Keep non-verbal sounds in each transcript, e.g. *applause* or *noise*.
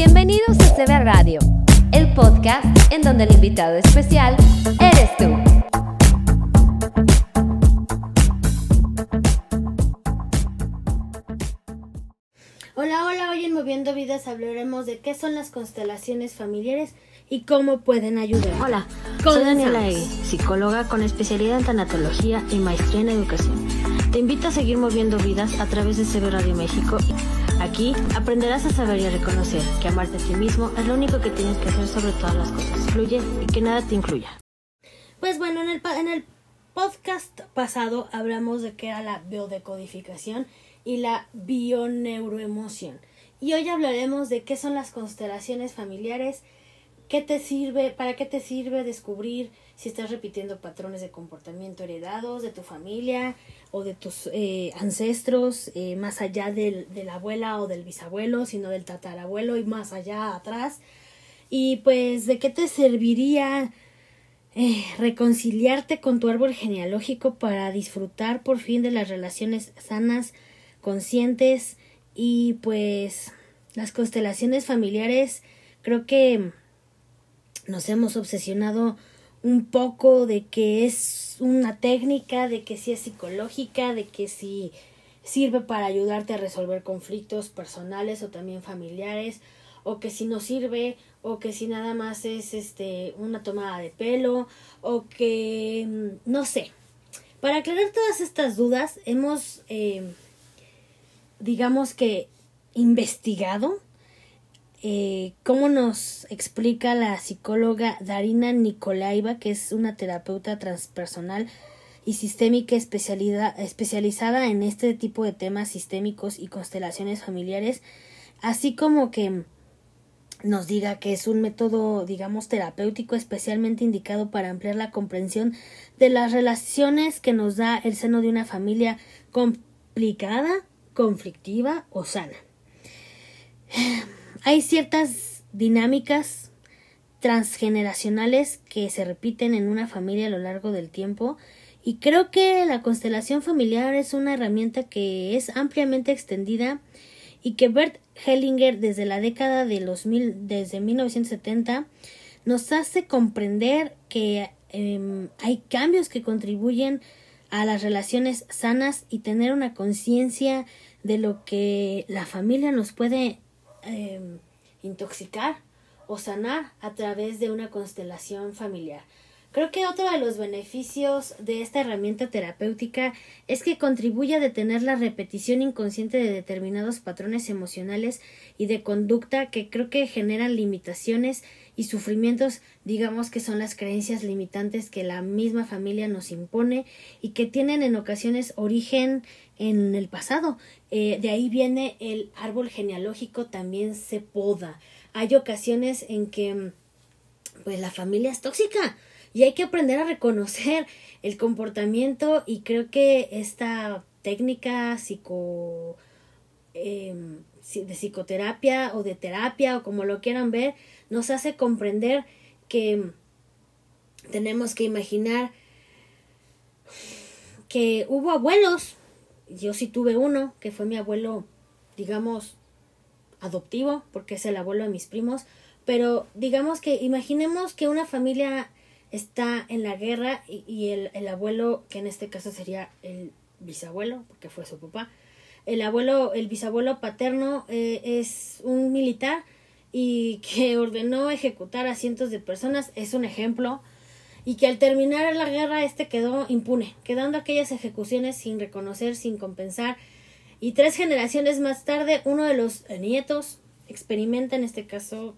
Bienvenidos a CB Radio, el podcast en donde el invitado especial eres tú. Hola, hola, hoy en Moviendo Vidas hablaremos de qué son las constelaciones familiares y cómo pueden ayudar. Hola, soy. Daniela Egui, psicóloga con especialidad en tanatología y maestría en educación. Te invito a seguir moviendo vidas a través de CB Radio México. Aquí aprenderás a saber y a reconocer que amarte a ti mismo es lo único que tienes que hacer sobre todas las cosas. Fluye y que nada te incluya. Pues bueno, en el, en el podcast pasado hablamos de qué era la biodecodificación y la bioneuroemoción. Y hoy hablaremos de qué son las constelaciones familiares, qué te sirve, para qué te sirve descubrir si estás repitiendo patrones de comportamiento heredados de tu familia o de tus eh, ancestros, eh, más allá del, de la abuela o del bisabuelo, sino del tatarabuelo y más allá atrás. Y pues, ¿de qué te serviría eh, reconciliarte con tu árbol genealógico para disfrutar por fin de las relaciones sanas, conscientes y pues las constelaciones familiares creo que nos hemos obsesionado un poco de que es una técnica, de que sí es psicológica, de que sí sirve para ayudarte a resolver conflictos personales o también familiares, o que si no sirve, o que si nada más es este una tomada de pelo, o que mm, no sé. Para aclarar todas estas dudas, hemos eh, digamos que investigado eh, cómo nos explica la psicóloga Darina Nikolaeva, que es una terapeuta transpersonal y sistémica especializada en este tipo de temas sistémicos y constelaciones familiares, así como que nos diga que es un método, digamos, terapéutico especialmente indicado para ampliar la comprensión de las relaciones que nos da el seno de una familia complicada, conflictiva o sana. Hay ciertas dinámicas transgeneracionales que se repiten en una familia a lo largo del tiempo y creo que la constelación familiar es una herramienta que es ampliamente extendida y que Bert Hellinger desde la década de los mil, desde 1970 nos hace comprender que em, hay cambios que contribuyen a las relaciones sanas y tener una conciencia de lo que la familia nos puede em, intoxicar o sanar a través de una constelación familiar. Creo que otro de los beneficios de esta herramienta terapéutica es que contribuye a detener la repetición inconsciente de determinados patrones emocionales y de conducta que creo que generan limitaciones y sufrimientos, digamos que son las creencias limitantes que la misma familia nos impone y que tienen en ocasiones origen en el pasado. Eh, de ahí viene el árbol genealógico también se poda. Hay ocasiones en que pues la familia es tóxica y hay que aprender a reconocer el comportamiento y creo que esta técnica psico eh, de psicoterapia o de terapia o como lo quieran ver nos hace comprender que tenemos que imaginar que hubo abuelos yo sí tuve uno que fue mi abuelo digamos adoptivo porque es el abuelo de mis primos pero digamos que imaginemos que una familia está en la guerra y, el, el, abuelo, que en este caso sería el bisabuelo, porque fue su papá, el abuelo, el bisabuelo paterno eh, es un militar y que *laughs* ordenó ejecutar a cientos de personas, es un ejemplo, y que al terminar la guerra este quedó impune, quedando aquellas ejecuciones sin reconocer, sin compensar, y tres generaciones más tarde uno de los nietos experimenta, en este caso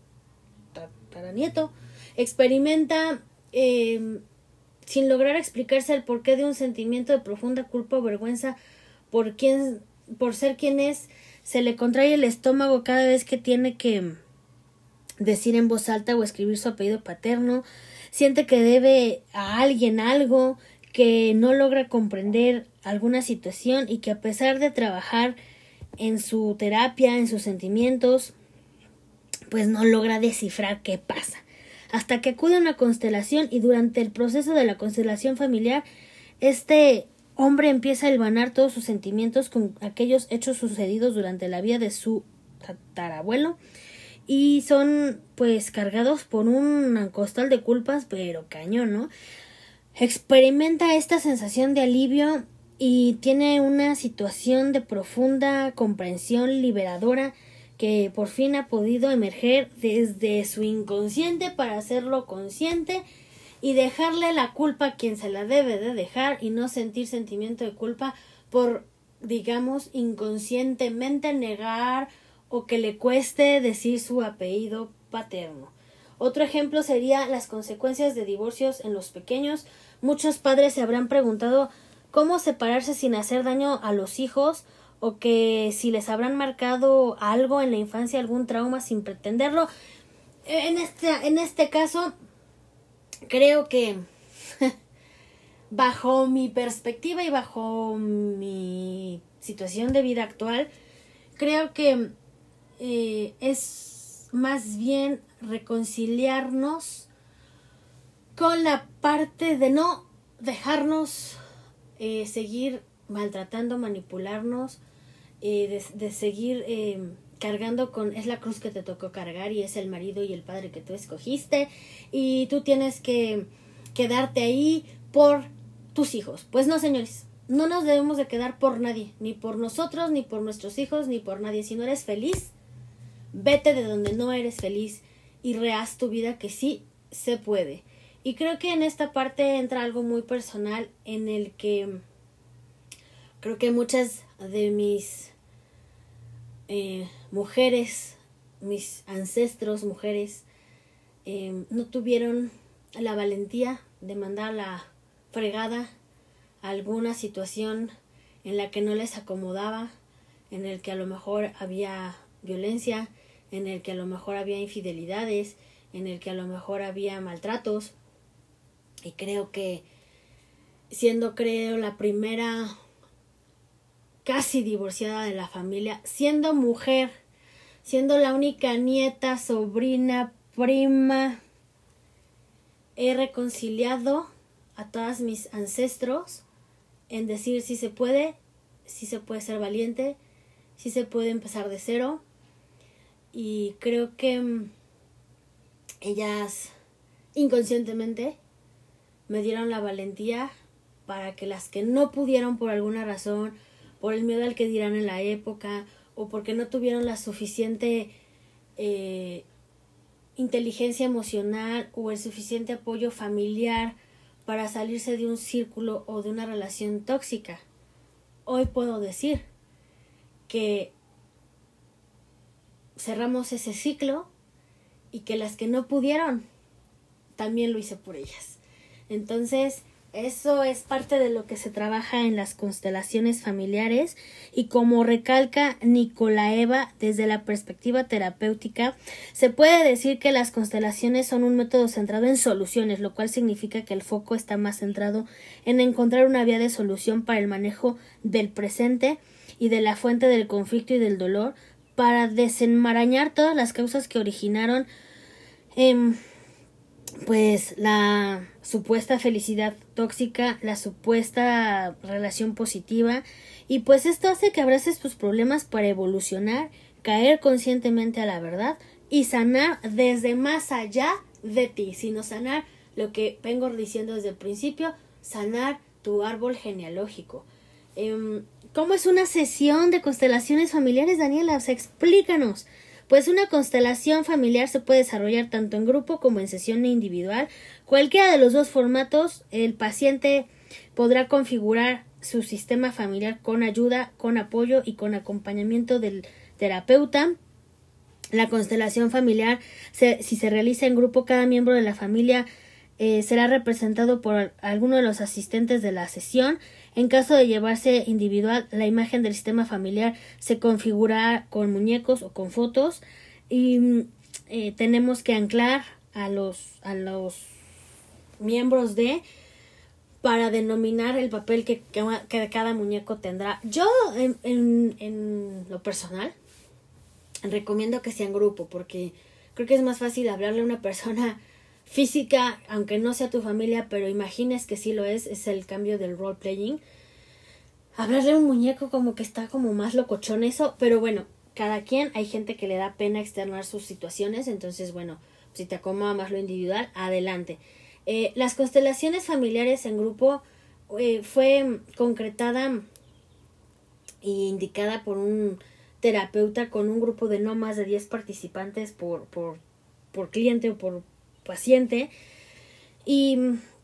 tataranieto, experimenta eh, sin lograr explicarse el porqué de un sentimiento de profunda culpa o vergüenza por por ser quien es, se le contrae el estómago cada vez que tiene que decir en voz alta o escribir su apellido paterno, siente que debe a alguien algo, que no logra comprender alguna situación y que a pesar de trabajar en su terapia, en sus sentimientos, pues no logra descifrar qué pasa. Hasta que acude a una constelación y durante el proceso de la constelación familiar, este hombre empieza a hilvanar todos sus sentimientos con aquellos hechos sucedidos durante la vida de su tatarabuelo y son pues cargados por un costal de culpas, pero cañón, ¿no? Experimenta esta sensación de alivio y tiene una situación de profunda comprensión liberadora que por fin ha podido emerger desde su inconsciente para hacerlo consciente y dejarle la culpa a quien se la debe de dejar y no sentir sentimiento de culpa por digamos inconscientemente negar o que le cueste decir su apellido paterno. Otro ejemplo sería las consecuencias de divorcios en los pequeños. Muchos padres se habrán preguntado cómo separarse sin hacer daño a los hijos o que si les habrán marcado algo en la infancia, algún trauma sin pretenderlo. En este, en este caso, creo que *laughs* bajo mi perspectiva y bajo mi situación de vida actual, creo que eh, es más bien reconciliarnos con la parte de no dejarnos eh, seguir maltratando, manipularnos, eh, de, seguir eh, cargando con es la cruz que te tocó cargar y es el marido y el padre que tú escogiste y tú tienes que quedarte ahí por tus hijos. Pues no, señores, no nos debemos de quedar por nadie, ni por nosotros, ni por nuestros hijos, ni por nadie. Si no eres feliz, vete de donde no eres feliz y rehaz tu vida que sí se puede. Y creo que en esta parte entra algo muy personal en el que creo que muchas de mis eh, mujeres, mis ancestros mujeres, eh, no tuvieron la valentía de mandar la fregada a alguna situación en la que no les acomodaba, en el que a lo mejor había violencia, en el que a lo mejor había infidelidades, en el que a lo mejor había maltratos, y creo que siendo creo la primera casi divorciada de la familia, siendo mujer, siendo la única nieta, sobrina, prima, he reconciliado a todos mis ancestros en decir si se puede, si se puede ser valiente, si se puede empezar de cero. Y creo que mm, ellas inconscientemente me dieron la valentía para que las que no pudieron por alguna razón, por el miedo al que dirán en la época, o porque no tuvieron la suficiente eh, inteligencia emocional o el suficiente apoyo familiar para salirse de un círculo o de una relación tóxica. Hoy puedo decir que cerramos ese ciclo y que las que no pudieron también lo hice por ellas. Entonces, eso es parte de lo que se trabaja en las constelaciones familiares y como recalca Nicolaeva desde la perspectiva terapéutica, se puede decir que las constelaciones son un método centrado en soluciones, lo cual significa que el foco está más centrado en encontrar una vía de solución para el manejo del presente y de la fuente del conflicto y del dolor para desenmarañar todas las causas que originaron eh, pues la supuesta felicidad tóxica, la supuesta relación positiva y pues esto hace que abraces tus problemas para evolucionar, caer conscientemente a la verdad y sanar desde más allá de ti, sino sanar lo que vengo diciendo desde el principio, sanar tu árbol genealógico. Em, ¿Cómo es una sesión de constelaciones familiares, Daniela? O sea, explícanos pues una constelación familiar se puede desarrollar tanto en grupo como en sesión individual. Cualquiera de los dos formatos, el paciente podrá configurar su sistema familiar con ayuda, con apoyo y con acompañamiento del terapeuta. La constelación familiar, si se realiza en grupo, cada miembro de la familia eh, será representado por alguno de los asistentes de la sesión en caso de llevarse individual, la imagen del sistema familiar se configura con muñecos o con fotos y mm, eh, tenemos que anclar a los, a los miembros de para denominar el papel que, que, cada muñeco tendrá. Yo, en, en, en, lo personal, recomiendo que sea en grupo, porque creo que es más fácil hablarle a una persona física, aunque no sea tu familia, pero imagines que sí lo es, es el cambio del role playing. Hablarle a un muñeco como que está como más locochón eso, pero bueno, cada quien. Hay gente que le da pena externar sus situaciones, entonces bueno, si te acomoda más lo individual, adelante. Eh, las constelaciones familiares en grupo eh, fue concretada e indicada por un terapeuta con un grupo de no más de 10 participantes por, por, por cliente o por paciente. Y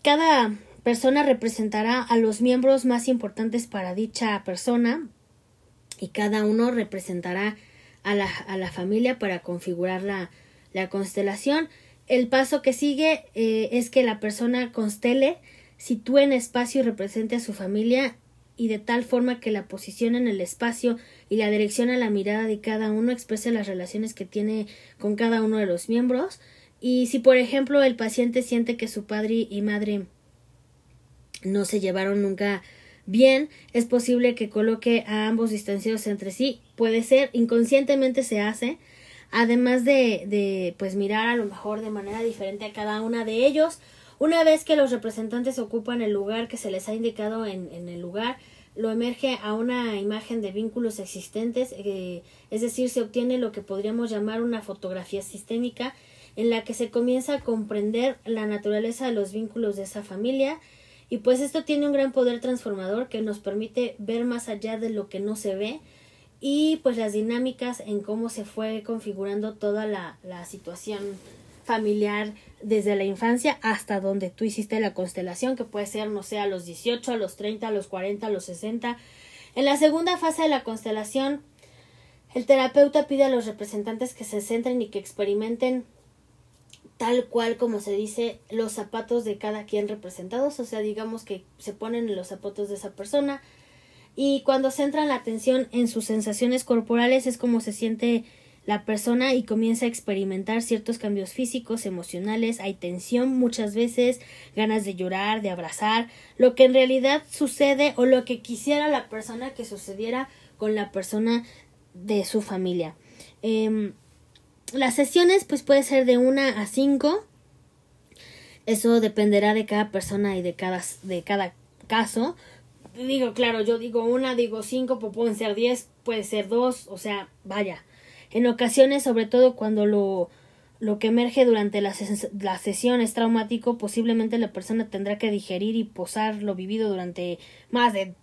cada persona representará a los miembros más importantes para dicha persona y cada uno representará a la, a la familia para configurar la, la constelación. El paso que sigue eh, es que la persona constele, sitúe en espacio y represente a su familia y de tal forma que la posición en el espacio y la dirección a la mirada de cada uno exprese las relaciones que tiene con cada uno de los miembros. Y si, por ejemplo, el paciente siente que su padre y madre no se llevaron nunca bien, es posible que coloque a ambos distanciados entre sí. Puede ser, inconscientemente se hace, además de, de pues mirar a lo mejor de manera diferente a cada una de ellos. Una vez que los representantes ocupan el lugar que se les ha indicado en, en el lugar, lo emerge a una imagen de vínculos existentes, eh, es decir, se obtiene lo que podríamos llamar una fotografía sistémica en la que se comienza a comprender la naturaleza de los vínculos de esa familia y pues esto tiene un gran poder transformador que nos permite ver más allá de lo que no se ve y pues las dinámicas en cómo se fue configurando toda la, la situación familiar desde la infancia hasta donde tú hiciste la constelación, que puede ser, no sé, a los 18, a los 30, a los 40, a los 60. En la segunda fase de la constelación, el terapeuta pide a los representantes que se centren y que experimenten tal cual como se dice los zapatos de cada quien representados, o sea, digamos que se ponen en los zapatos de esa persona. Y cuando centran la atención en sus sensaciones corporales es como se siente la persona y comienza a experimentar ciertos cambios físicos, emocionales, hay tensión muchas veces, ganas de llorar, de abrazar, lo que en realidad sucede o lo que quisiera la persona que sucediera con la persona de su familia. Eh, las sesiones pues puede ser de una a cinco. Eso dependerá de cada persona y de cada, de cada caso. Digo, claro, yo digo una, digo cinco, pues pueden ser diez, puede ser dos, o sea, vaya. En ocasiones, sobre todo cuando lo, lo que emerge durante la, la, sesión es traumático, posiblemente la persona tendrá que digerir y posar lo vivido durante más de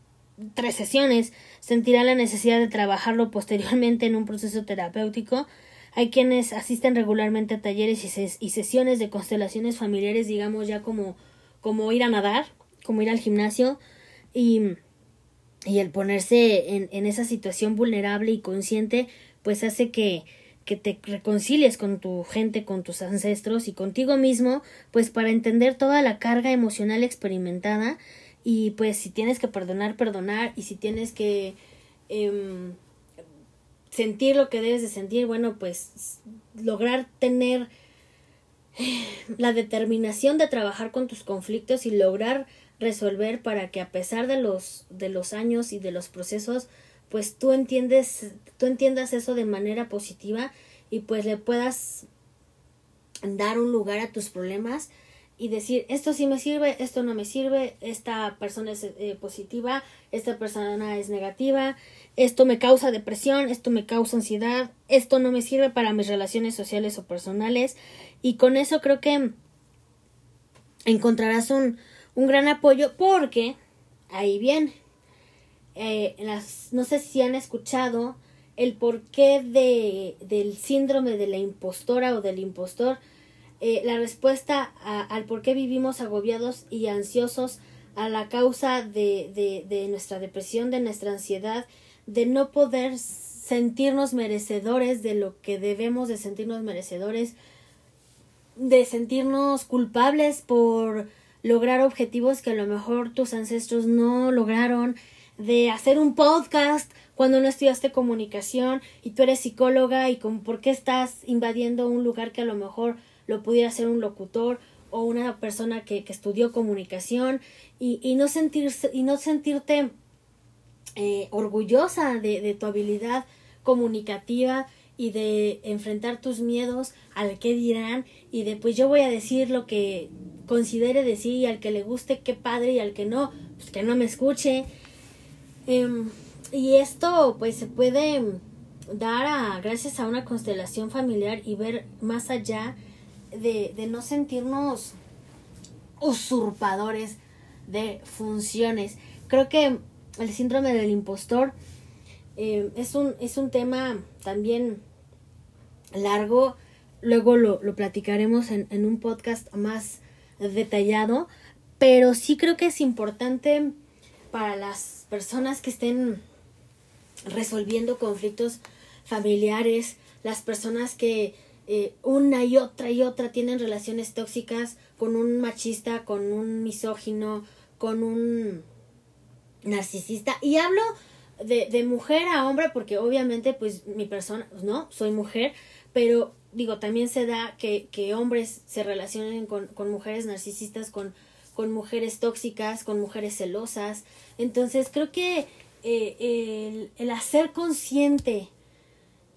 tres sesiones, sentirá la necesidad de trabajarlo posteriormente en un proceso terapéutico hay quienes asisten regularmente a talleres y, sesiones de constelaciones familiares, digamos ya como, como ir a nadar, como ir al gimnasio y, y el ponerse en, en esa situación vulnerable y consciente, pues hace que, que te reconcilies con tu gente, con tus ancestros y contigo mismo, pues para entender toda la carga emocional experimentada. Y pues si tienes que perdonar, perdonar y si tienes que eh, sentir lo que debes de sentir, bueno, pues lograr tener la determinación de trabajar con tus conflictos y lograr resolver para que a pesar de los de los años y de los procesos pues tú entiendes tú entiendas eso de manera positiva y pues le puedas dar un lugar a tus problemas y decir esto sí me sirve, esto no me sirve, esta persona es eh, positiva, esta persona es negativa, esto me causa depresión, esto me causa ansiedad, esto no me sirve para mis relaciones sociales o personales. Y con eso creo que encontrarás un, un gran apoyo porque ahí viene. Eh, las, no sé si han escuchado el porqué de, del síndrome de la impostora o del impostor eh, la respuesta al por qué vivimos agobiados y ansiosos a la causa de, de, de nuestra depresión, de nuestra ansiedad, de no poder sentirnos merecedores de lo que debemos de sentirnos merecedores, de sentirnos culpables por lograr objetivos que a lo mejor tus ancestros no lograron, de hacer un podcast cuando no estudiaste comunicación y tú eres psicóloga y por qué estás invadiendo un lugar que a lo mejor lo pudiera ser un locutor o una persona que, que estudió comunicación y, y, no sentirse, y no sentirte eh, orgullosa de, de tu habilidad comunicativa y de enfrentar tus miedos al que dirán y de pues yo voy a decir lo que considere decir y al que le guste qué padre y al que no pues que no me escuche. Eh, y esto pues se puede dar a, gracias a una constelación familiar y ver más allá de, de no sentirnos usurpadores de funciones. Creo que el síndrome del impostor eh, es, un, es un tema también largo. Luego lo, lo platicaremos en, en, un podcast más detallado. Pero sí creo que es importante para las personas que estén resolviendo conflictos familiares, las personas que eh, una y otra y otra tienen relaciones tóxicas con un machista, con un misógino, con un narcisista. Y hablo de, de mujer a hombre porque obviamente pues mi persona, no, soy mujer, pero digo, también se da que, que hombres se relacionen con, con mujeres narcisistas, con, con mujeres tóxicas, con mujeres celosas. Entonces creo que eh, el, el, hacer consciente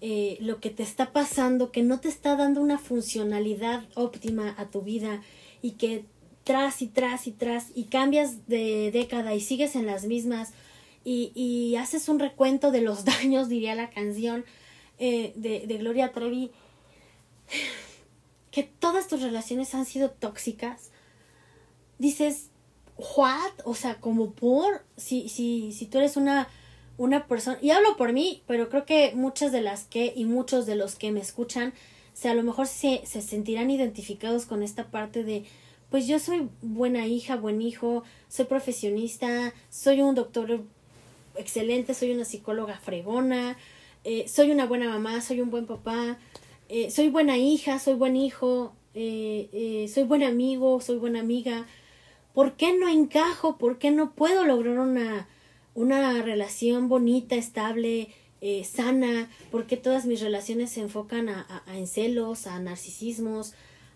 eh, lo que te está pasando, que no te está dando una funcionalidad óptima a tu vida y que tras y tras y tras y cambias de década y sigues en las mismas y, y haces un recuento de los *laughs* daños, diría la canción eh, de, de Gloria Trevi, que todas tus relaciones han sido tóxicas, dices, what? O sea, como por, si, si, si tú eres una una persona, y hablo por mí, pero creo que muchas de las que y muchos de los que me escuchan, o sea, a lo mejor se, se sentirán identificados con esta parte de, pues yo soy buena hija, buen hijo, soy profesionista, soy un doctor excelente, soy una psicóloga fregona, eh, soy una buena mamá, soy un buen papá, eh, soy buena hija, soy buen hijo, eh, soy buen amigo, soy buena amiga. ¿Por qué no encajo? ¿Por qué no puedo lograr una una relación bonita, estable, eh, sana, porque todas mis relaciones se enfocan a, a, en celos, a narcisismos,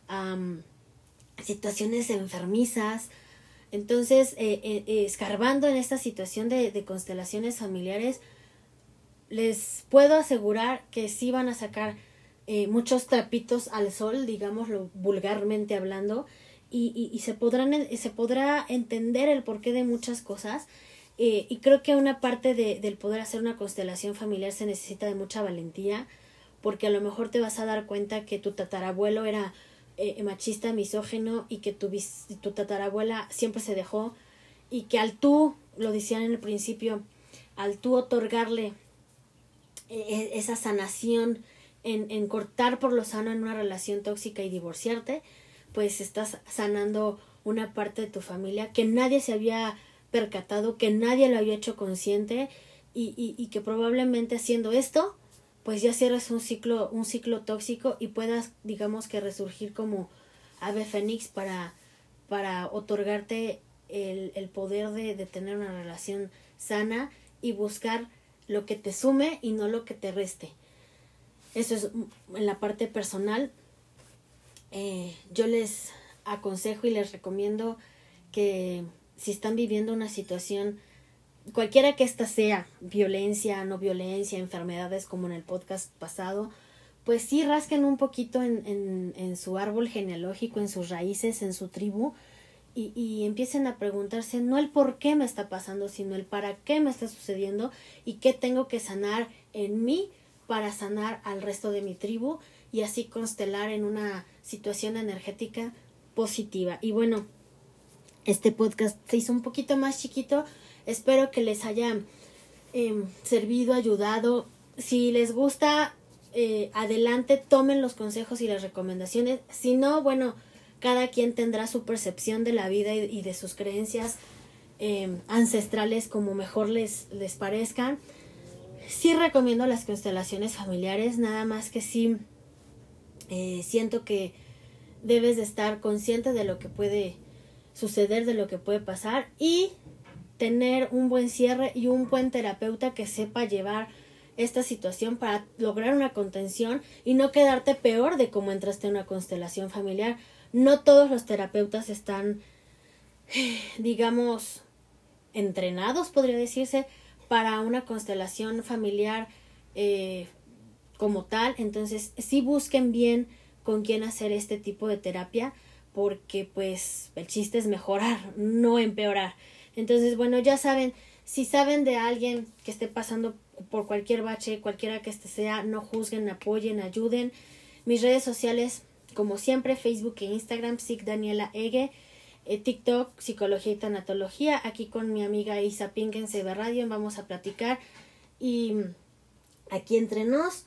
a um, situaciones enfermizas. Entonces, eh, eh, escarbando en esta situación de, de, constelaciones familiares, les puedo asegurar que sí van a sacar muchos trapitos al sol, digámoslo vulgarmente hablando, y, y, y se, podrán, se podrá entender el porqué de muchas cosas eh, y creo que una parte de, del poder hacer una constelación familiar se necesita de mucha valentía, porque a lo mejor te vas a dar cuenta que tu tatarabuelo era eh, machista, misógeno, y que tu, tu tatarabuela siempre se dejó, y que al tú, lo decían en el principio, al tú otorgarle eh, esa sanación en, en cortar por lo sano en una relación tóxica y divorciarte, pues estás sanando una parte de tu familia que nadie se había percatado que nadie lo había hecho consciente y, y, y que probablemente haciendo esto pues ya cierras un ciclo un ciclo tóxico y puedas digamos que resurgir como ave fénix para para otorgarte el, el poder de, de tener una relación sana y buscar lo que te sume y no lo que te reste. Eso es en la parte personal. Eh, yo les aconsejo y les recomiendo que si están viviendo una situación, cualquiera que ésta sea, violencia, no violencia, enfermedades como en el podcast pasado, pues sí rasquen un poquito en, en, en su árbol genealógico, en sus raíces, en su tribu, y, y, empiecen a preguntarse no el por qué me está pasando, sino el para qué me está sucediendo y qué tengo que sanar en mí para sanar al resto de mi tribu y así constelar en una situación energética positiva. Y bueno, este podcast se hizo un poquito más chiquito. Espero que les haya eh, servido, ayudado. Si les gusta, eh, adelante, tomen los consejos y las recomendaciones. Si no, bueno, cada quien tendrá su percepción de la vida y, de sus creencias eh, ancestrales como mejor les, les parezcan. Sí recomiendo las constelaciones familiares, nada más que sí eh, siento que debes de estar consciente de lo que puede suceder, de lo que puede pasar y tener un buen cierre y un buen terapeuta que sepa llevar esta situación para lograr una contención y no quedarte peor de cómo entraste en una constelación familiar. No todos los terapeutas están, *sighs* digamos, entrenados, podría decirse, para una constelación familiar eh, como tal. Entonces, sí busquen bien con quién hacer este tipo de terapia porque pues el chiste es mejorar, no empeorar. Entonces, bueno, ya saben, si saben de alguien que esté pasando por cualquier bache, cualquiera que este sea, no juzguen, apoyen, ayuden. Mis redes sociales, como siempre, Facebook e Instagram, Psic Daniela Ege, eh, TikTok, Psicología y Tanatología, aquí con mi amiga Isa Pink en CB Radio, vamos a platicar y aquí entre nos.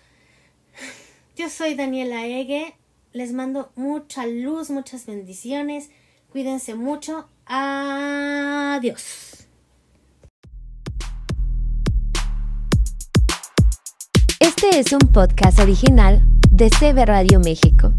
*laughs* Yo soy Daniela Ege, les mando mucha luz, muchas bendiciones, cuídense mucho, adiós. Este es un podcast original de CB Radio México.